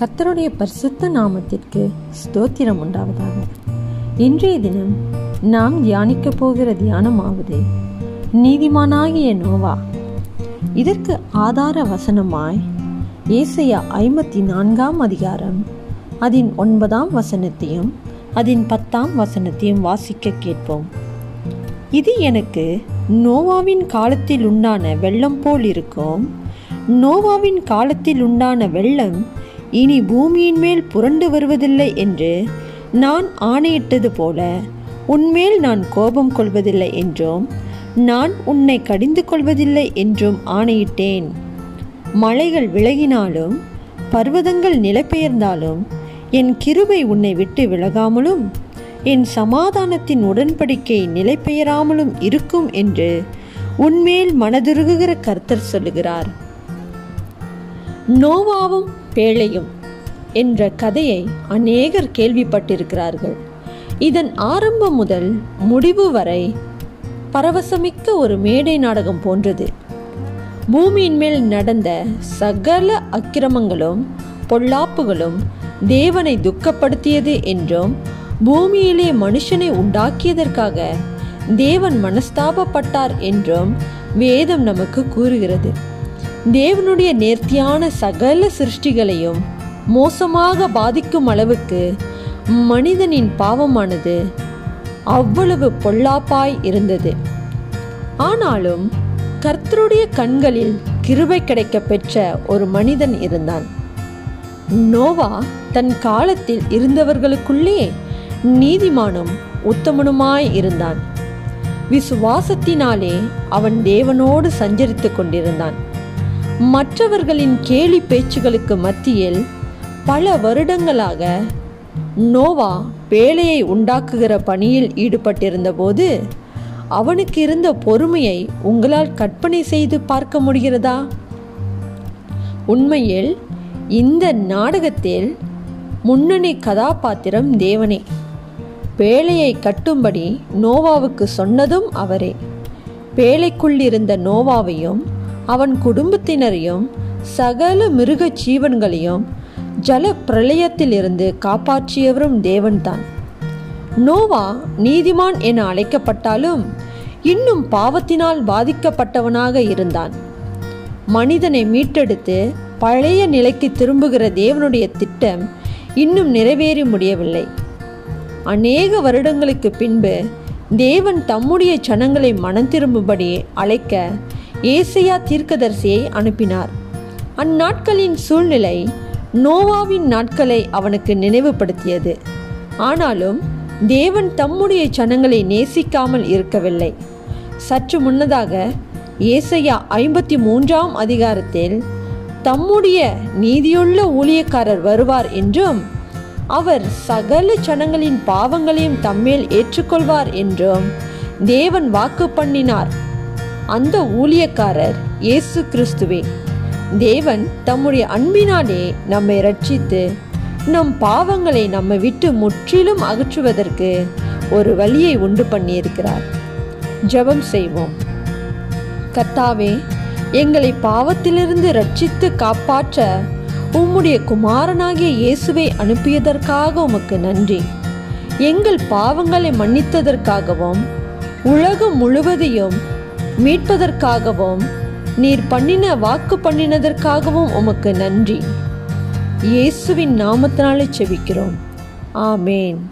கத்தருடைய பரிசுத்த நாமத்திற்கு ஸ்தோத்திரம் உண்டாவதாக. இன்றைய தினம் நாம் தியானிக்க போகிற தியானமாவது நீதிமானாகிய நோவா. இதற்கு ஆதார வசனமாய் ஏசையா ஐம்பத்தி நான்காம் அதிகாரம் அதன் ஒன்பதாம் வசனத்தையும் அதன் பத்தாம் வசனத்தையும் வாசிக்க கேட்போம். இது எனக்கு நோவாவின் காலத்தில் உண்டான வெள்ளம் போல் இருக்கும். நோவாவின் காலத்தில் உண்டான வெள்ளம் இனி பூமியின் மேல் புரண்டு வருவதில்லை என்று நான் ஆணையிட்டது போல உன்மேல் நான் கோபம் கொள்வதில்லை என்றும் நான் உன்னை கடிந்து கொள்வதில்லை என்றும் ஆணையிட்டேன். மலைகள் விலகினாலும் பர்வதங்கள் நிலைபெயர்ந்தாலும் என் கிருபை உன்னை விட்டு விலகாமலும் என் சமாதானத்தின் உடன்படிக்கை நிலைபெயராமலும் இருக்கும் என்று உன்மேல் மனதுருகுகிற கர்த்தர் சொல்லுகிறார். நோவாவும் பேழையும் என்ற கதையை அநேகர் கேள்விப்பட்டிருக்கிறார்கள். இதன் ஆரம்பம் முதல் முடிவு வரை பரவசமிக்க ஒரு மேடை நாடகம் போன்றது. பூமியின் மேல் நடந்த சகல அக்கிரமங்களும் பொல்லாப்புகளும் தேவனை துக்கப்படுத்தியது என்றும் பூமியிலே மனுஷனை உண்டாக்கியதற்காக தேவன் மனஸ்தாபப்பட்டார் என்றும் வேதம் நமக்கு கூறுகிறது. தேவனுடைய நேர்த்தியான சகல சிருஷ்டிகளையும் மோசமாக பாதிக்கும் அளவுக்கு மனிதனின் பாவமானது அவ்வளவு பொல்லாப்பாய் இருந்தது. ஆனாலும் கர்த்தருடைய கண்களில் கிருபை கிடைக்க பெற்ற ஒரு மனிதன் இருந்தான். நோவா தன் காலத்தில் இருந்தவர்களுக்குள்ளே நீதிமானும் உத்தமனுமாய் இருந்தான். விசுவாசத்தினாலே அவன் தேவனோடு சஞ்சரித்து கொண்டிருந்தான். மற்றவர்களின் கேலி பேச்சுகளுக்கு மத்தியில் பல வருடங்களாக நோவா பேழையை உண்டாக்குகிற பணியில் ஈடுபட்டிருந்தபோது அவனுக்கு இருந்த பொறுமையை உங்களால் கற்பனை செய்து பார்க்க முடிகிறதா? உண்மையில் இந்த நாடகத்தில் முன்னணி கதாபாத்திரம் தேவனே. பேழையை கட்டும்படி நோவாவுக்கு சொன்னதும் அவரே. பேழைக்குள் இருந்த நோவாவையும் அவன் குடும்பத்தினரையும் சகல மிருக ஜீவன்களையும் ஜல பிரளயத்திலிருந்து காப்பாற்றியவரும் தேவன்தான். நோவா நீதிமான் என அழைக்கப்பட்டாலும் இன்னும் பாவத்தினால் பாதிக்கப்பட்டவனாக இருந்தான். மனிதனை மீட்டெடுத்து பழைய நிலைக்கு திரும்புகிற தேவனுடைய திட்டம் இன்னும் நிறைவேறி முடியவில்லை. அநேக வருடங்களுக்கு பின்பு தேவன் தம்முடைய ஜனங்களை மனம் திரும்பும்படி அழைக்க ஏசையா தீர்க்கதரிசியை அனுப்பினார். அந்நாட்களின் சூழ்நிலை நோவாவின் நாட்களை அவனுக்கு நினைவுபடுத்தியது. ஆனாலும் தேவன் தம்முடைய ஜனங்களை நேசிக்காமல் இருக்கவில்லை. சற்று முன்னதாக ஏசையா ஐம்பத்தி மூன்றாம் அதிகாரத்தில் தம்முடைய நீதியுள்ள ஊழியக்காரர் வருவார் என்றும் அவர் சகல ஜனங்களின் பாவங்களையும் தம்மேல் ஏற்றுக்கொள்வார் என்றும் தேவன் வாக்கு பண்ணினார். அந்த ஊழியக்காரர் இயேசு கிறிஸ்துவே. தேவன் தம்முடைய அன்பினாலே நம்மை ரட்சித்து நம் பாவங்களை நம்மை விட்டு முற்றிலும் அகற்றுவதற்கு ஒரு வழியை உண்டு பண்ணியிருக்கிறார். ஜெபம் செய்வோம். கத்தாவே எங்களை பாவத்திலிருந்து ரட்சித்து காப்பாற்ற உம்முடைய குமாரனாகிய இயேசுவை அனுப்பியதற்காக உமக்கு நன்றி. எங்கள் பாவங்களை மன்னித்ததற்காகவும் உலகம் முழுவதையும் மீட்பதற்காகவும் நீர் பண்ணின வாக்கு பண்ணினதற்காகவும் உமக்கு நன்றி. இயேசுவின் நாமத்தினாலே செபிக்கிறோம். ஆமேன்.